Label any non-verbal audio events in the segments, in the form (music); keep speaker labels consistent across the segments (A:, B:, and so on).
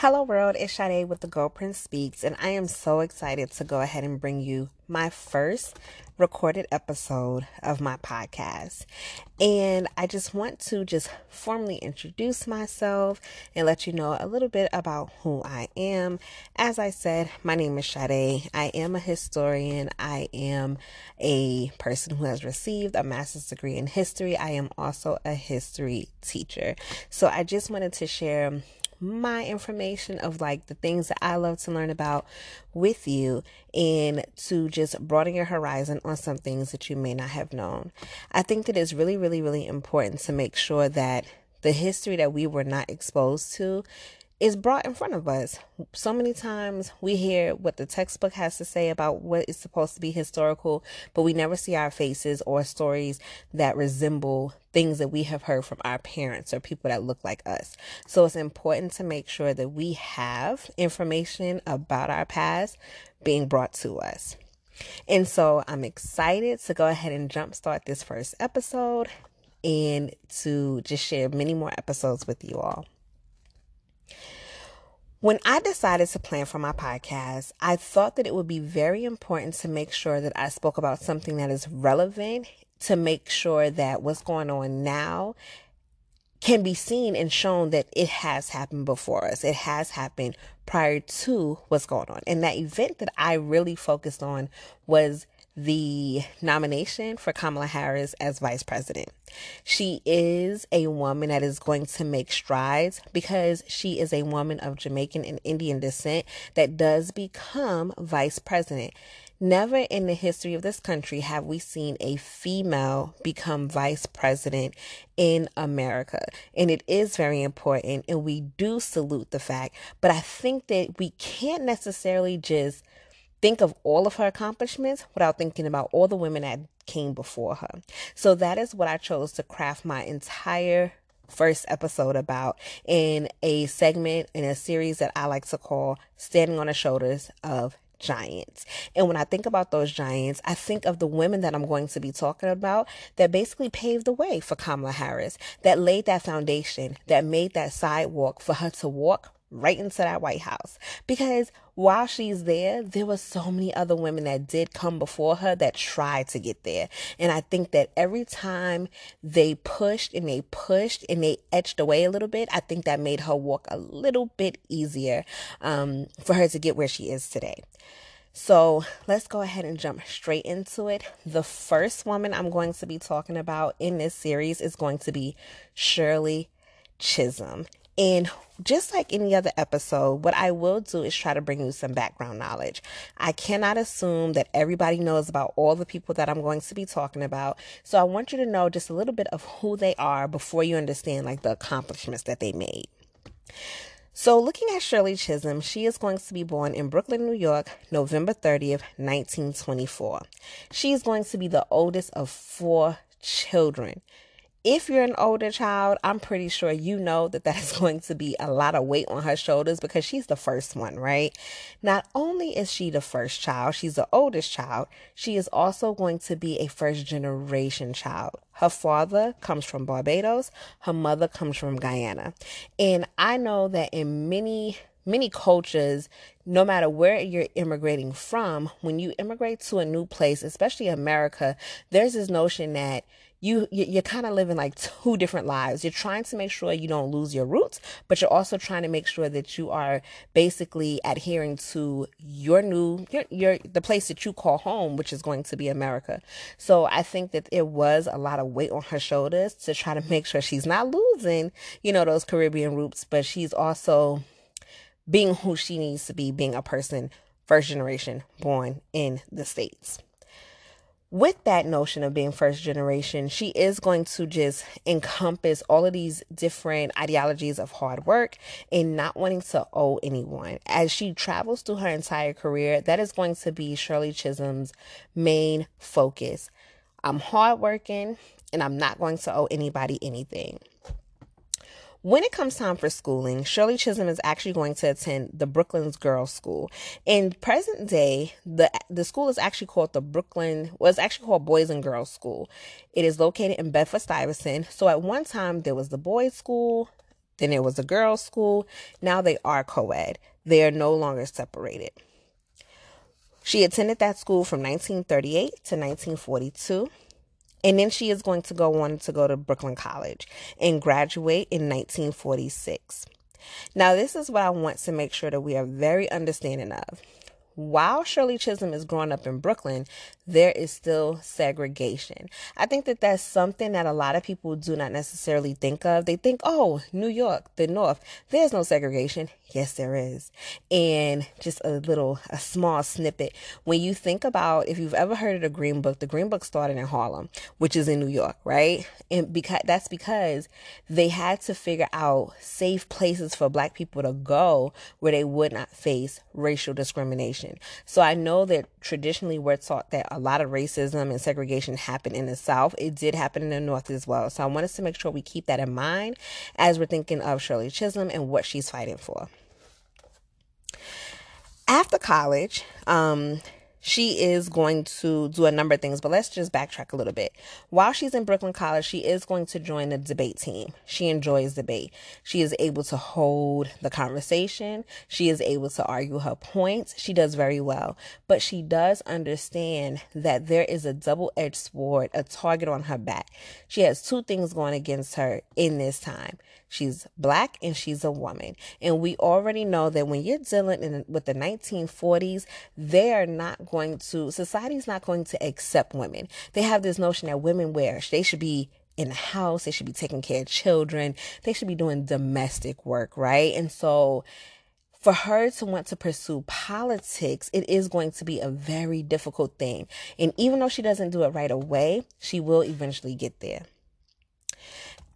A: Hello, world. It's Sade with the Girl Prince Speaks, and I am so excited to go ahead and bring you my first recorded episode of my podcast. And I just want to just formally introduce myself and let you know a little bit about who I am. As I said, my name is Sade. I am a historian. I am a person who has received a master's degree in history. I am also a history teacher. So I just wanted to share my information of like the things that I love to learn about with you and to just broaden your horizon on some things that you may not have known. I think that it's really, really, really important to make sure that the history that we were not exposed to is brought in front of us. So many times we hear what the textbook has to say about what is supposed to be historical, but we never see our faces or stories that resemble things that we have heard from our parents or people that look like us. So it's important to make sure that we have information about our past being brought to us. And so I'm excited to go ahead and jumpstart this first episode and to just share many more episodes with you all. When I decided to plan for my podcast, I thought that it would be very important to make sure that I spoke about something that is relevant to make sure that what's going on now can be seen and shown that it has happened before us. It has happened prior to what's going on. And that event that I really focused on was the nomination for Kamala Harris as vice president. She is a woman that is going to make strides because she is a woman of Jamaican and Indian descent that does become vice president. Never in the history of this country have we seen a female become vice president in America. And it is very important, and we do salute the fact. But I think that we can't necessarily just think of all of her accomplishments without thinking about all the women that came before her. So that is what I chose to craft my entire first episode about in a segment in a series that I like to call Standing on the Shoulders of Giants. And when I think about those giants, I think of the women that I'm going to be talking about that basically paved the way for Kamala Harris, that laid that foundation, that made that sidewalk for her to walk right into that White House. Because while she's there, there were so many other women that did come before her that tried to get there. And I think that every time they pushed and they pushed and they etched away a little bit, I think that made her walk a little bit easier um, for her to get where she is today. So let's go ahead and jump straight into it. The first woman I'm going to be talking about in this series is going to be Shirley Chisholm. And just like any other episode, what I will do is try to bring you some background knowledge. I cannot assume that everybody knows about all the people that I'm going to be talking about. So I want you to know just a little bit of who they are before you understand like the accomplishments that they made. So, looking at Shirley Chisholm, she is going to be born in Brooklyn, New York, November 30th, 1924. She is going to be the oldest of four children if you're an older child, I'm pretty sure you know that that is (laughs) going to be a lot of weight on her shoulders because she's the first one, right? Not only is she the first child, she's the oldest child, she is also going to be a first generation child. Her father comes from Barbados, her mother comes from Guyana. And I know that in many many cultures, no matter where you're immigrating from, when you immigrate to a new place, especially America, there's this notion that you you're kind of living like two different lives. You're trying to make sure you don't lose your roots, but you're also trying to make sure that you are basically adhering to your new your your the place that you call home, which is going to be America. So I think that it was a lot of weight on her shoulders to try to make sure she's not losing, you know, those Caribbean roots, but she's also being who she needs to be, being a person first generation born in the states with that notion of being first generation, she is going to just encompass all of these different ideologies of hard work and not wanting to owe anyone. As she travels through her entire career, that is going to be Shirley Chisholm's main focus. I'm hardworking and I'm not going to owe anybody anything. When it comes time for schooling, Shirley Chisholm is actually going to attend the Brooklyn's Girls School. In present day, the the school is actually called the Brooklyn was actually called Boys and Girls School. It is located in Bedford Stuyvesant. So at one time there was the boys' school, Then it was the girls' school. Now they are co ed. They are no longer separated. She attended that school from 1938 to 1942. And then she is going to go on to go to Brooklyn College and graduate in 1946. Now, this is what I want to make sure that we are very understanding of while Shirley Chisholm is growing up in Brooklyn, there is still segregation. I think that that's something that a lot of people do not necessarily think of. They think, oh, New York, the North, there's no segregation. Yes, there is. And just a little, a small snippet. When you think about, if you've ever heard of the Green Book, the Green Book started in Harlem, which is in New York, right? And because that's because they had to figure out safe places for black people to go where they would not face racial discrimination so I know that traditionally we're taught that a lot of racism and segregation happened in the South. It did happen in the North as well. So I want us to make sure we keep that in mind as we're thinking of Shirley Chisholm and what she's fighting for. After college, um, she is going to do a number of things, but let's just backtrack a little bit. While she's in Brooklyn College, she is going to join the debate team. She enjoys debate. She is able to hold the conversation. She is able to argue her points. She does very well, but she does understand that there is a double edged sword, a target on her back. She has two things going against her in this time. She's black and she's a woman. And we already know that when you're dealing in, with the 1940s, they are not going to, society's not going to accept women. They have this notion that women wear, they should be in the house, they should be taking care of children, they should be doing domestic work, right? And so, for her to want to pursue politics, it is going to be a very difficult thing. And even though she doesn't do it right away, she will eventually get there.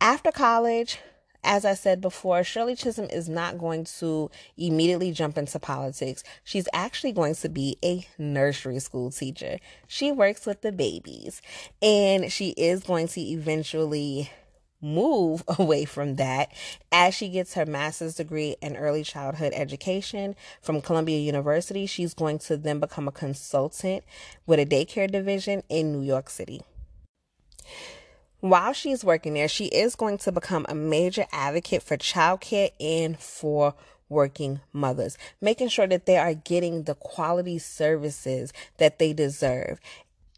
A: After college, as I said before, Shirley Chisholm is not going to immediately jump into politics. She's actually going to be a nursery school teacher. She works with the babies and she is going to eventually move (laughs) away from that as she gets her master's degree in early childhood education from Columbia University. She's going to then become a consultant with a daycare division in New York City. While she's working there, she is going to become a major advocate for childcare and for working mothers, making sure that they are getting the quality services that they deserve.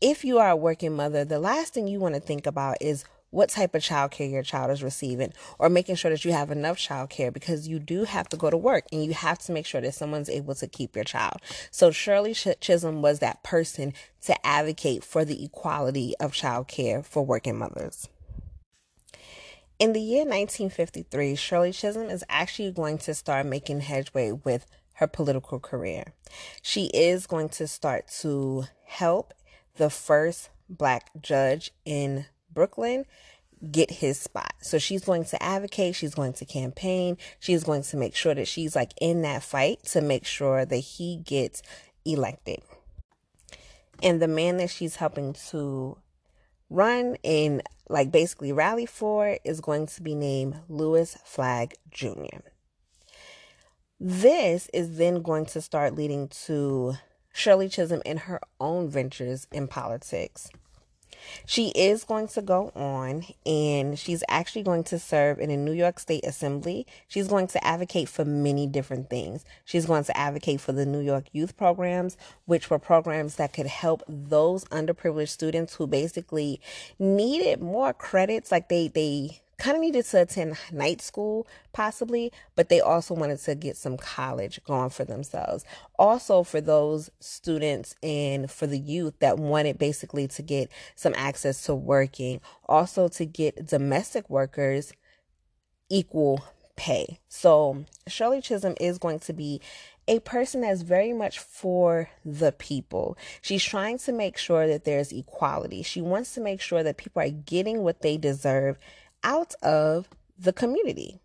A: If you are a working mother, the last thing you want to think about is what type of child care your child is receiving or making sure that you have enough child care because you do have to go to work and you have to make sure that someone's able to keep your child. So Shirley Chisholm was that person to advocate for the equality of child care for working mothers. In the year 1953, Shirley Chisholm is actually going to start making headway with her political career. She is going to start to help the first black judge in Brooklyn get his spot. So she's going to advocate, she's going to campaign, she's going to make sure that she's like in that fight to make sure that he gets elected. And the man that she's helping to run and like basically rally for is going to be named Lewis Flagg Jr. This is then going to start leading to Shirley Chisholm in her own ventures in politics. She is going to go on and she's actually going to serve in a New York State Assembly. She's going to advocate for many different things. She's going to advocate for the New York youth programs, which were programs that could help those underprivileged students who basically needed more credits like they they kind of needed to attend night school, possibly, but they also wanted to get some college going for themselves. Also, for those students and for the youth that wanted basically to get some access to working, also to get domestic workers equal pay. So, Shirley Chisholm is going to be a person that's very much for the people. She's trying to make sure that there's equality. She wants to make sure that people are getting what they deserve out of the community.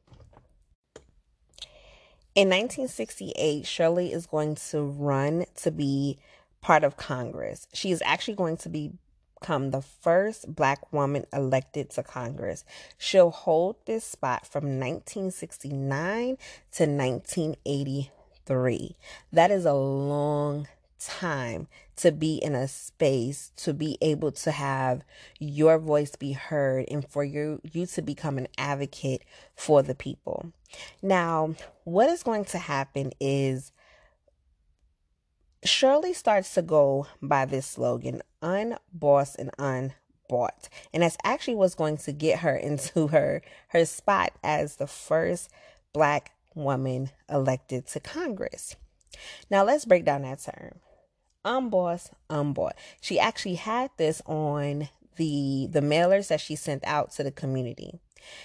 A: In 1968, Shirley is going to run to be part of Congress. She is actually going to be become the first black woman elected to Congress. She'll hold this spot from 1969 to 1983. That is a long time to be in a space to be able to have your voice be heard and for you you to become an advocate for the people. Now, what is going to happen is Shirley starts to go by this slogan, unbossed and unbought. And that's actually what's going to get her (laughs) into her her spot as the first black woman elected to Congress. Now let's break down that term. Unbossed, unbought. She actually had this on the the mailers that she sent out to the community.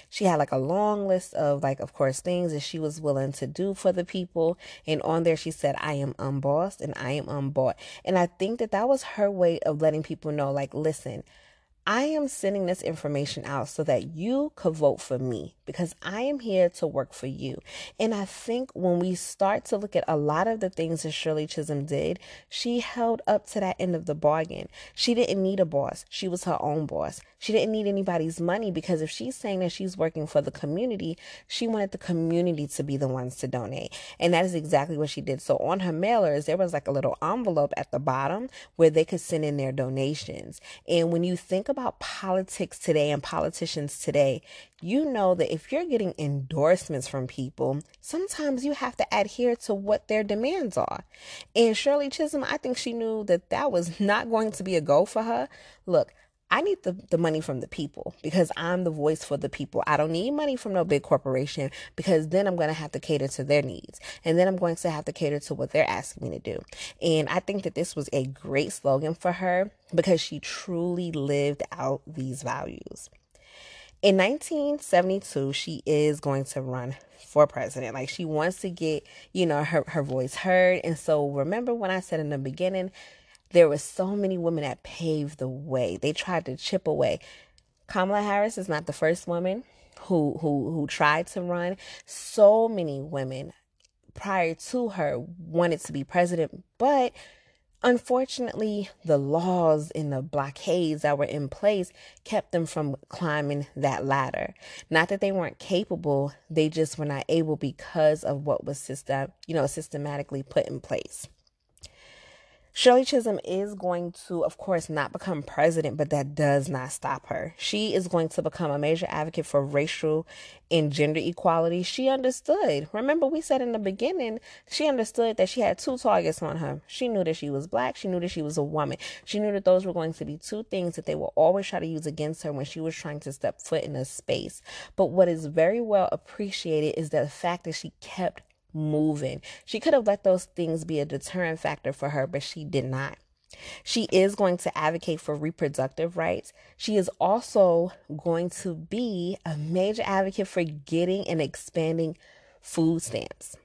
A: She had like a long list of like of course things that she was willing to do for the people and on there she said I am unbossed and I am unbought. And I think that that was her way of letting people know like listen, I am sending this information out so that you could vote for me because I am here to work for you. And I think when we start to look at a lot of the things that Shirley Chisholm did, she held up to that end of the bargain. She didn't need a boss, she was her own boss. She didn't need anybody's money because if she's saying that she's working for the community, she wanted the community to be the ones to donate. And that is exactly what she did. So on her mailers, there was like a little envelope at the bottom where they could send in their donations. And when you think about politics today and politicians today, you know that if you're getting endorsements from people, sometimes you have to adhere to what their demands are. And Shirley Chisholm, I think she knew that that was (laughs) not going to be a go for her. Look, I need the, the money from the people because I'm the voice for the people. I don't need money from no big corporation because then I'm going to have to cater to their needs. And then I'm going to have to cater to what they're asking me to do. And I think that this was a great slogan for her because she truly lived out these values. In 1972, she is going to run for president. Like she wants to get, you know, her, her voice heard. And so remember when I said in the beginning, there were so many women that paved the way. They tried to chip away. Kamala Harris is not the first woman who who who tried to run. So many women prior to her wanted to be president, but unfortunately, the laws and the blockades that were in place kept them from climbing that ladder. Not that they weren't capable, they just were not able because of what was system, you know, systematically put in place. Shirley Chisholm is going to, of course, not become president, but that does not stop her. She is going to become a major advocate for racial and gender equality. She understood. Remember, we said in the beginning, she understood that she had two targets on her. She knew that she was black, she knew that she was a woman. She knew that those were going to be two things that they will always try to use against her when she was trying to step foot in a space. But what is very well appreciated is the fact that she kept moving. She could have let those things be a deterrent factor for her, but she did not. She is going to advocate for reproductive rights. She is also going to be a major advocate for getting and expanding food stamps.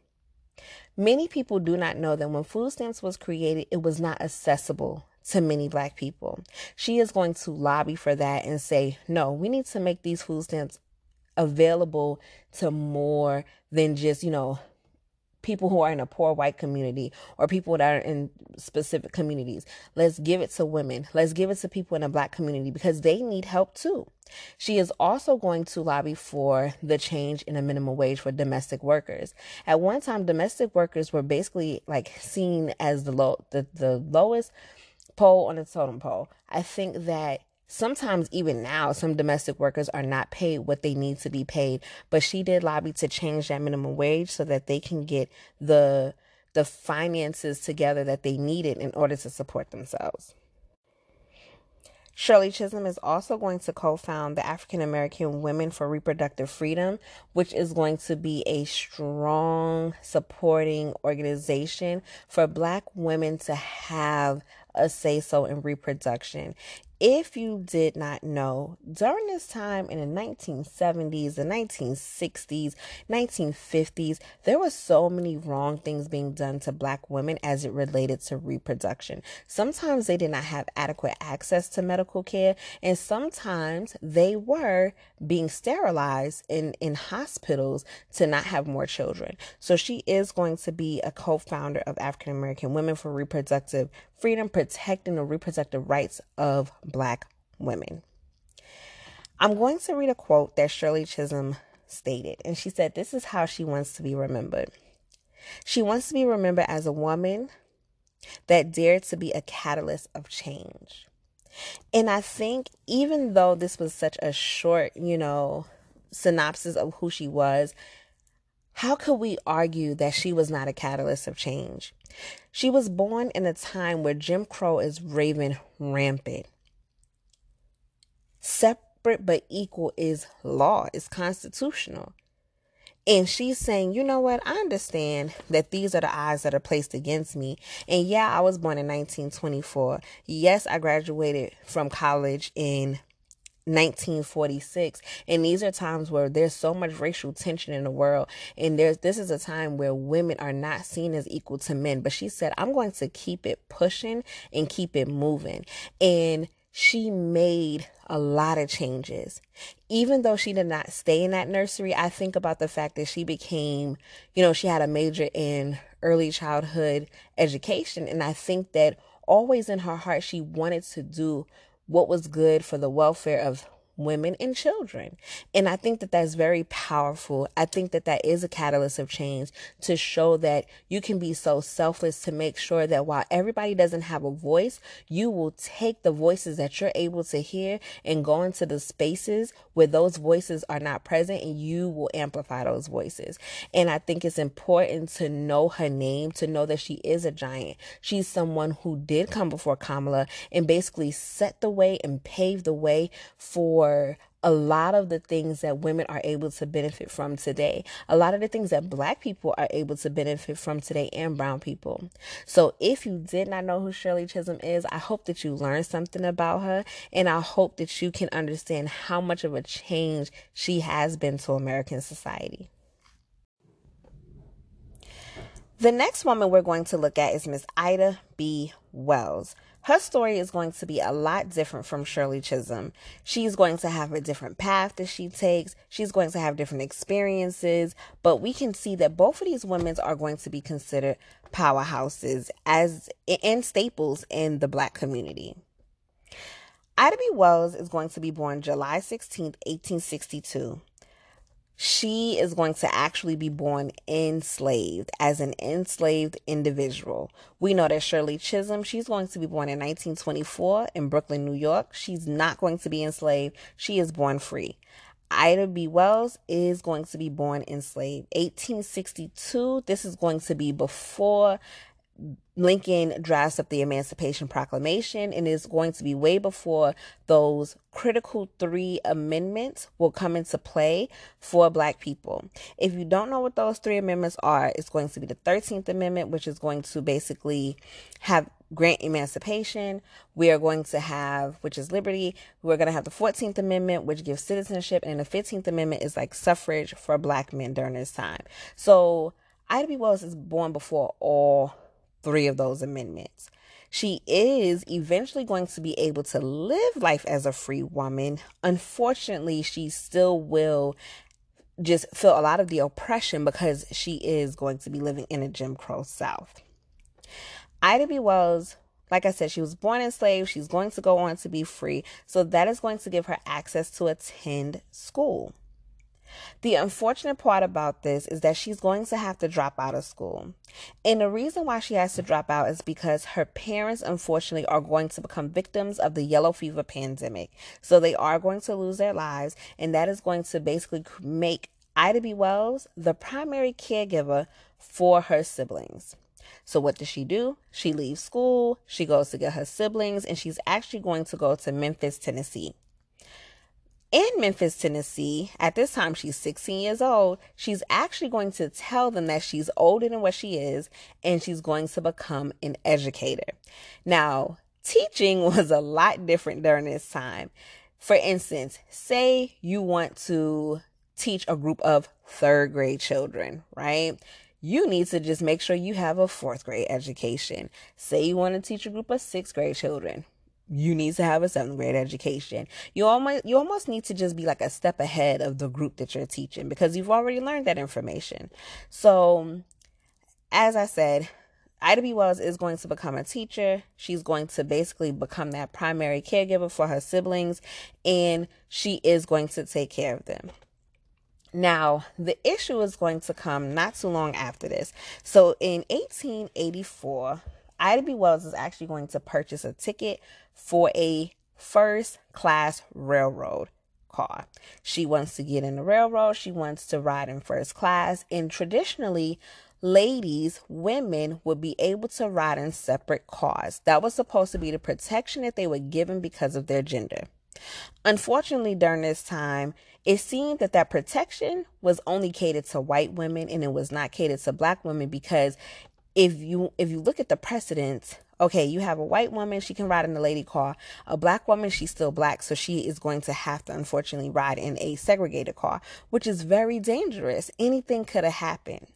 A: Many people do not know that when food stamps was created, it was not accessible to many black people. She is going to lobby for that and say, no, we need to make these food stamps available to more than just, you know, people who are in a poor white community or people that are in specific communities. Let's give it to women. Let's give it to people in a black community because they need help too. She is also going to lobby for the change in a minimum wage for domestic workers. At one time, domestic workers were basically like seen as the low, the, the lowest pole on the totem pole. I think that Sometimes, even now, some domestic workers are not paid what they need to be paid. But she did lobby to change that minimum wage so that they can get the the finances together that they needed in order to support themselves. Shirley Chisholm is also going to co found the African American Women for Reproductive Freedom, which is going to be a strong supporting organization for Black women to have a say so in reproduction if you did not know, during this time in the 1970s, the 1960s, 1950s, there were so many wrong things being done to black women as it related to reproduction. Sometimes they did not have adequate access to medical care, and sometimes they were being sterilized in, in hospitals to not have more children. So she is going to be a co founder of African American Women for Reproductive freedom protecting the reproductive rights of black women. I'm going to read a quote that Shirley Chisholm stated, and she said, This is how she wants to be remembered. She wants to be remembered as a woman that dared to be a catalyst of change. And I think even though this was such a short, you know, synopsis of who she was, how could we argue that she was not a catalyst of change? She was born in a time where Jim Crow is raving rampant. Separate but equal is law, is constitutional. And she's saying, you know what? I understand that these are the odds that are placed against me. And yeah, I was born in 1924. Yes, I graduated from college in 1946 and these are times where there's so much racial tension in the world and there's this is a time where women are not seen as equal to men but she said i'm going to keep it pushing and keep it moving and she made a lot of changes. Even though she did not stay in that nursery, I think about the fact that she became, you know, she had a major in early childhood education. And I think that always in her heart, she wanted to do what was good for the welfare of women and children. And I think that that's very powerful. I think that that is a catalyst of change to show that you can be so selfless to make sure that while everybody doesn't have a voice, you will take the voices that you're able to hear and go into the spaces where those voices are not present and you will amplify those voices. And I think it's important to know her name, to know that she is a giant. She's someone who did come before Kamala and basically set the way and paved the way for for a lot of the things that women are able to benefit from today, a lot of the things that black people are able to benefit from today, and brown people. So, if you did not know who Shirley Chisholm is, I hope that you learned something about her, and I hope that you can understand how much of a change she has been to American society. The next woman we're going to look at is Miss Ida B. Wells. Her story is going to be a lot different from Shirley Chisholm. She's going to have a different path that she takes. She's going to have different experiences, but we can see that both of these women are going to be considered powerhouses as and staples in the black community. Ida B. Wells is going to be born July 16th, 1862 she is going to actually be born enslaved as an enslaved individual. We know that Shirley Chisholm, she's going to be born in 1924 in Brooklyn, New York. She's not going to be enslaved. She is born free. Ida B. Wells is going to be born enslaved. 1862, this is going to be before Lincoln drafts up the Emancipation Proclamation and is going to be way before those critical three amendments will come into play for Black people. If you don't know what those three amendments are, it's going to be the 13th Amendment, which is going to basically have grant emancipation. We are going to have, which is liberty. We're going to have the 14th Amendment, which gives citizenship, and the 15th Amendment is like suffrage for Black men during this time. So Ida B. Wells is born before all three of those amendments. She is eventually going to be able to live life as a free woman. Unfortunately, she still will just feel a lot of the oppression because she is going to be living in a Jim Crow South. Ida B. Wells, like I said, she was born enslaved. She's going to go on to be free. So that is going to give her access to attend school. The unfortunate part about this is that she's going to have to drop out of school. And the reason why she has to drop out is because her parents, unfortunately, are going to become victims of the yellow fever pandemic. So they are going to lose their lives, and that is going to basically make Ida B. Wells the primary caregiver for her siblings. So, what does she do? She leaves school, she goes to get her siblings, and she's actually going to go to Memphis, Tennessee in Memphis, Tennessee, at this time she's 16 years old, she's actually going to tell them that she's older than what she is and she's going to become an educator. Now, teaching (laughs) was a lot different during this time. For instance, say you want to teach a group of third grade children, right? You need to just make sure you have a fourth grade education. Say you want to teach a group of sixth grade children you need to have a seventh grade education. You almost you almost need to just be like a step ahead of the group that you're teaching because you've already learned that information. So, as I said, Ida B. Wells is going to become a teacher. She's going to basically become that primary caregiver for her siblings, and she is going to take care of them. Now, the issue is going to come not too long after this. So, in 1884, Ida B. Wells is actually going to purchase a ticket for a first class railroad car. She wants to get in the railroad, she wants to ride in first class, and traditionally, ladies, women would be able to ride in separate cars. That was supposed to be the protection that they were given because of their gender. Unfortunately, during this time, it seemed that that protection was only catered to white women and it was not catered to black women because if you if you look at the precedents okay you have a white woman she can ride in the lady car. A black woman she's still black so she is going to have to unfortunately ride in a segregated car which is very dangerous. Anything could have happened.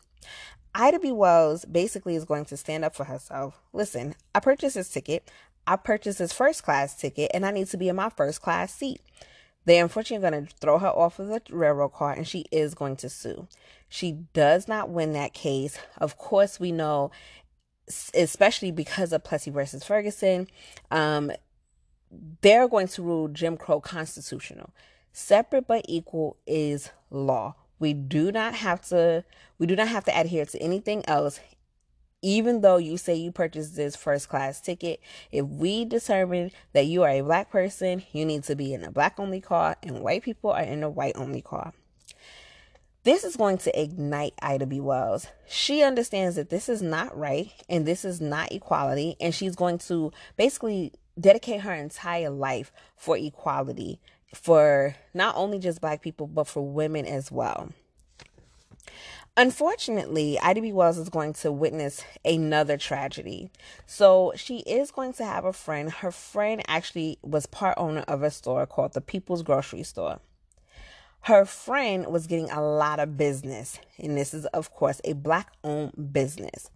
A: Ida b. Wells basically is going to stand up for herself. Listen i purchased this ticket. I purchased this first class ticket and i need to be in my first class seat. They're unfortunately going to throw her off of the railroad car and she is going to sue. She does not win that case. Of course, we know, especially because of Plessy versus Ferguson, um, they're going to rule Jim Crow constitutional. Separate but equal is law. We do not have to we do not have to adhere to anything else even though you say you purchased this first class ticket, if we determine that you are a black person, you need to be in a black only car and white people are in a white only car. This is going to ignite Ida B. Wells. She understands that this is not right and this is not equality, and she's going to basically dedicate her entire life for equality for not only just black people, but for women as well. Unfortunately, Ida B. Wells is going to witness another tragedy. So she is going to have a friend. Her friend actually was part owner of a store called the People's Grocery Store. Her friend was getting a lot of business, and this is, of course, a black owned business.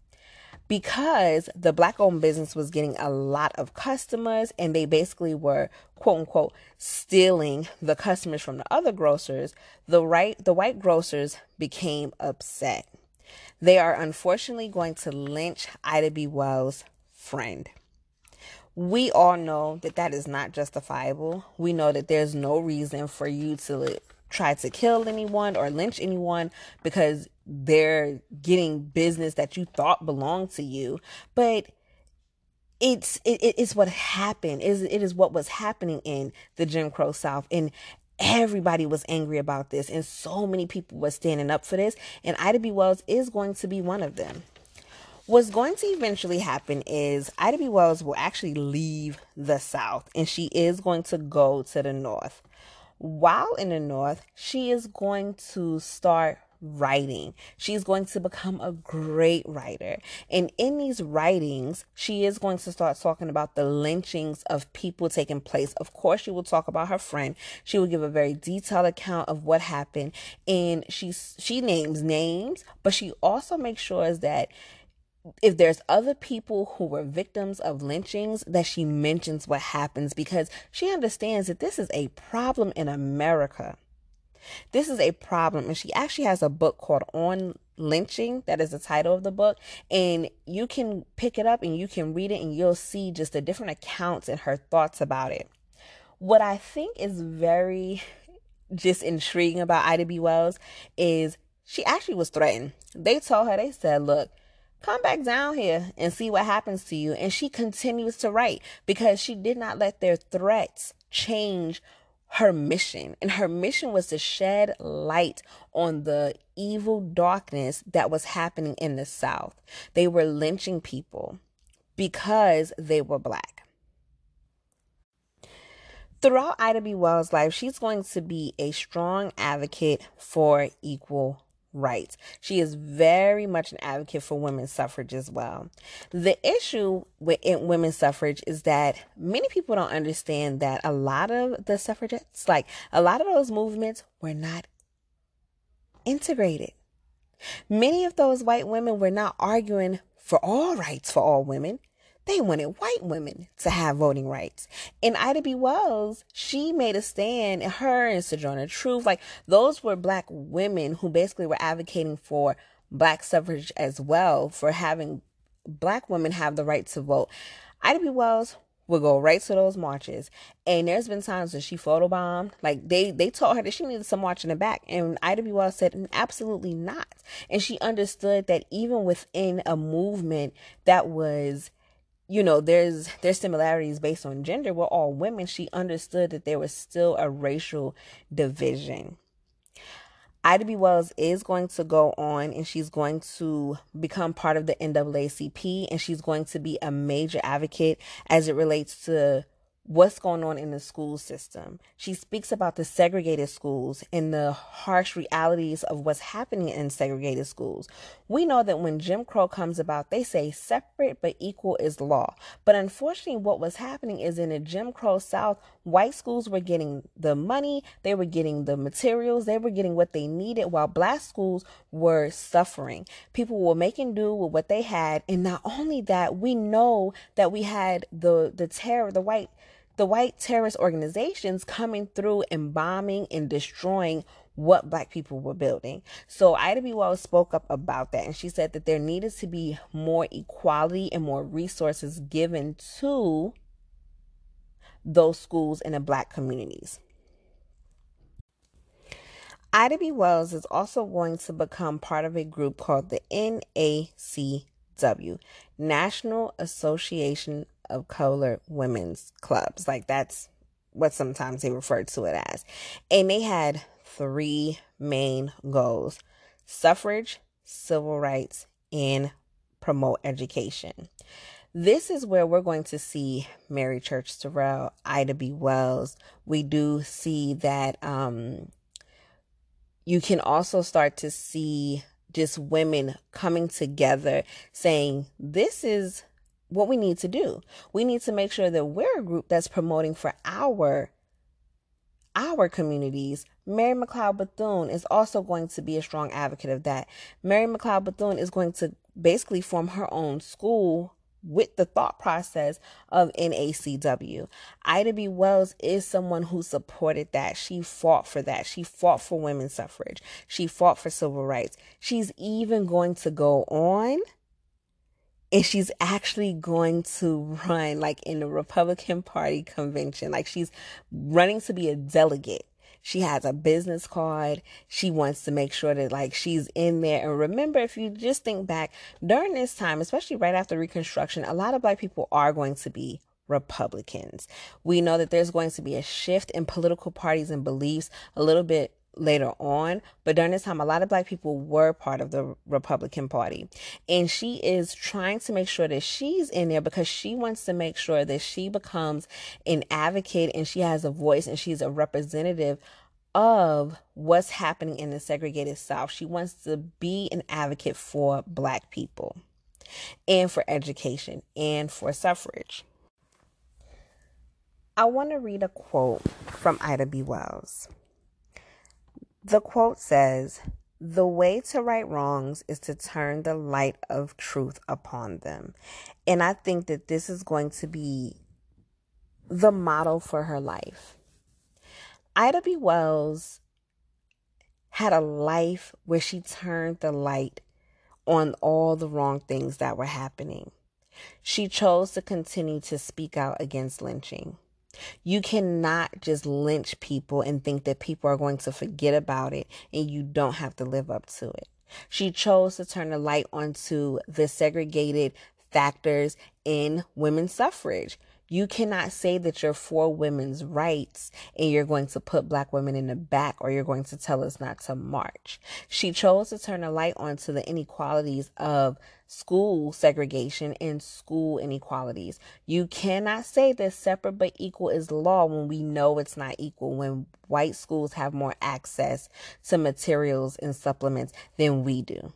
A: Because the black owned business was getting a lot of customers and they basically were quote unquote stealing the customers from the other grocers the right the white grocers became upset. They are unfortunately going to lynch ida b. Wells friend. We all know that that is not justifiable. We know that there's no reason for you to try to kill anyone or lynch anyone because they're getting business that you thought belonged to you. But it's it, it's what happened. Is it is what was happening in the jim crow south. And everybody was angry about this. And so many people were standing up for this. And ida b wells is going to be one of them. What's going to eventually happen is ida b wells will actually leave the south. And she is going to go to the north while in the north she is going to start writing. She's going to become a great writer. And in these writings, she is going to start talking about the lynchings of people taking place. Of course, she will talk about her friend. She will give a very detailed account of what happened. And she she names names, but she also makes sure that if there's other people who were victims of lynchings that she mentions what happens because she understands that this is a problem in America this is a problem. And she actually has a book called On Lynching. That is the title of the book. And you can pick it up and you can read it and you'll see just the different accounts and her thoughts about it. What I think is very just intriguing about Ida B. Wells is she actually was threatened. They told her, they said, look, come back down here and see what happens to you. And she continues to write because she did not let their threats change her mission. And her mission was to shed light on the evil darkness that was happening in the South. They were lynching people because they were black. Throughout Ida B. Wells' life, she's going to be a strong advocate for equal rights. She is very much an advocate for women's suffrage as well. The issue with women's suffrage is that many people don't understand that a lot of the suffragettes, like a lot of those movements, were not integrated. Many of those white women were not arguing for all rights for all women. They wanted white women to have voting rights. And Ida B. Wells, she made a stand, her and Sojourner Truth, like those were black women who basically were advocating for black suffrage as well, for having black women have the right to vote. Ida B. Wells would go right to those marches. And there's been times when she photobombed. Like they they told her that she needed some watching the back. And Ida B. Wells said absolutely not. And she understood that even within a movement that was you know there's there's similarities based on gender we're all women she understood that there was still a racial division Ida B. Wells is going to go on and she's going to become part of the NAACP and she's going to be a major advocate as it relates to what's going on in the school system. She speaks about the segregated schools and the harsh realities of what's happening in segregated schools. We know that when Jim Crow comes about, they say separate but equal is law. But unfortunately, what was happening is in the Jim Crow South, white schools were getting the money, they were getting the materials, they were getting what they needed, while black schools were suffering. People were making do with what they had. And not only that, we know that we had the, the terror, the white the white terrorist organizations coming through and bombing and destroying what black people were building. So Ida B. Wells spoke up about that and she said that there needed to be more equality and more resources given to those schools in the black communities. Ida B. Wells is also going to become part of a group called the NACW, National Association of colored women's clubs. Like that's what sometimes they refer to it as. And they had three main goals suffrage, civil rights, and promote education. This is where we're going to see Mary Church Terrell, Ida B. Wells. We do see that um, you can also start to see just women coming together saying, This is what we need to do. We need to make sure that we're a group that's promoting for our our communities. Mary McLeod Bethune is also going to be a strong advocate of that. Mary McLeod Bethune is going to basically form her own school with the thought process of NACW. Ida B. Wells is someone who supported that. She fought for that. She fought for women's suffrage. She fought for civil rights. She's even going to go on and she's actually going to run like in the Republican Party convention. Like she's running to be a delegate. She has a business card. She wants to make sure that like she's in there. And remember, if you just think back during this time, especially right after Reconstruction, a lot of black people are going to be Republicans. We know that there's going to be a shift in political parties and beliefs a little bit later on, but during this time, a lot of black people were part of the Republican Party. And she is trying to make sure that she's in there because she wants to make sure that she becomes an advocate and she has a voice and she's a representative of what's happening in the segregated South. She wants to be an advocate for black people and for education and for suffrage. I want to read a quote from Ida B. Wells. The quote says, The way to right wrongs is to turn the light of truth upon them. And I think that this is going to be the model for her life. Ida B. Wells had a life where she turned the light on all the wrong things that were happening. She chose to continue to speak out against lynching. You cannot just lynch people and think that people are going to forget about it and you don't have to live up to it. She chose to turn the light onto the segregated factors in women's suffrage. You cannot say that you're for women's rights and you're going to put black women in the back or you're going to tell us not to march. She chose to turn a light onto the inequalities of school segregation and school inequalities. You cannot say that separate but equal is law when we know it's not equal, when white schools have more access to materials and supplements than we do.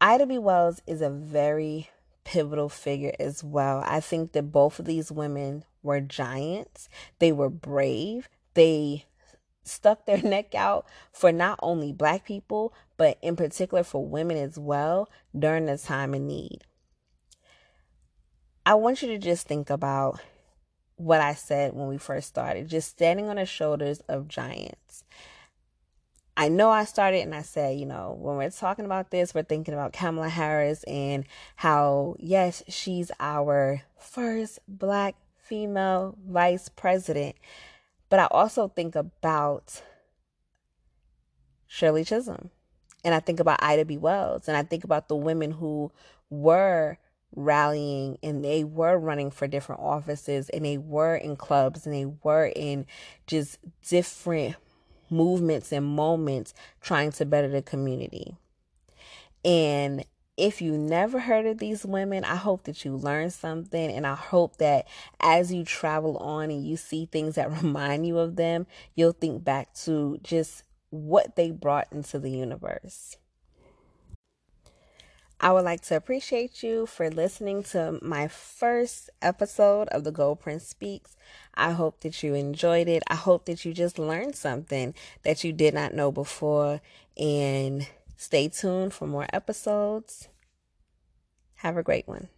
A: Ida B. Wells is a very pivotal figure as well. I think that both of these women were giants. They were brave. They stuck their (laughs) neck out for not only black people, but in particular for women as well during the time of need. I want you to just think about what I said when we first started, just standing on the shoulders of giants. I know I started and I said, you know, when we're talking about this, we're thinking about Kamala Harris and how, yes, she's our first black female vice president. But I also think about Shirley Chisholm and I think about Ida B. Wells and I think about the women who were rallying and they were running for different offices and they were in clubs and they were in just different movements and moments trying to better the community. And if you never heard of these women, I hope that you learn something. And I hope that as you travel on and you see things that (laughs) remind you of them, you'll think back to just what they brought into the universe. I would like to appreciate you for listening to my first episode of the Gold Prince Speaks. I hope that you enjoyed it. I hope that you just learned something that you did not know before. And stay tuned for more episodes. Have a great one.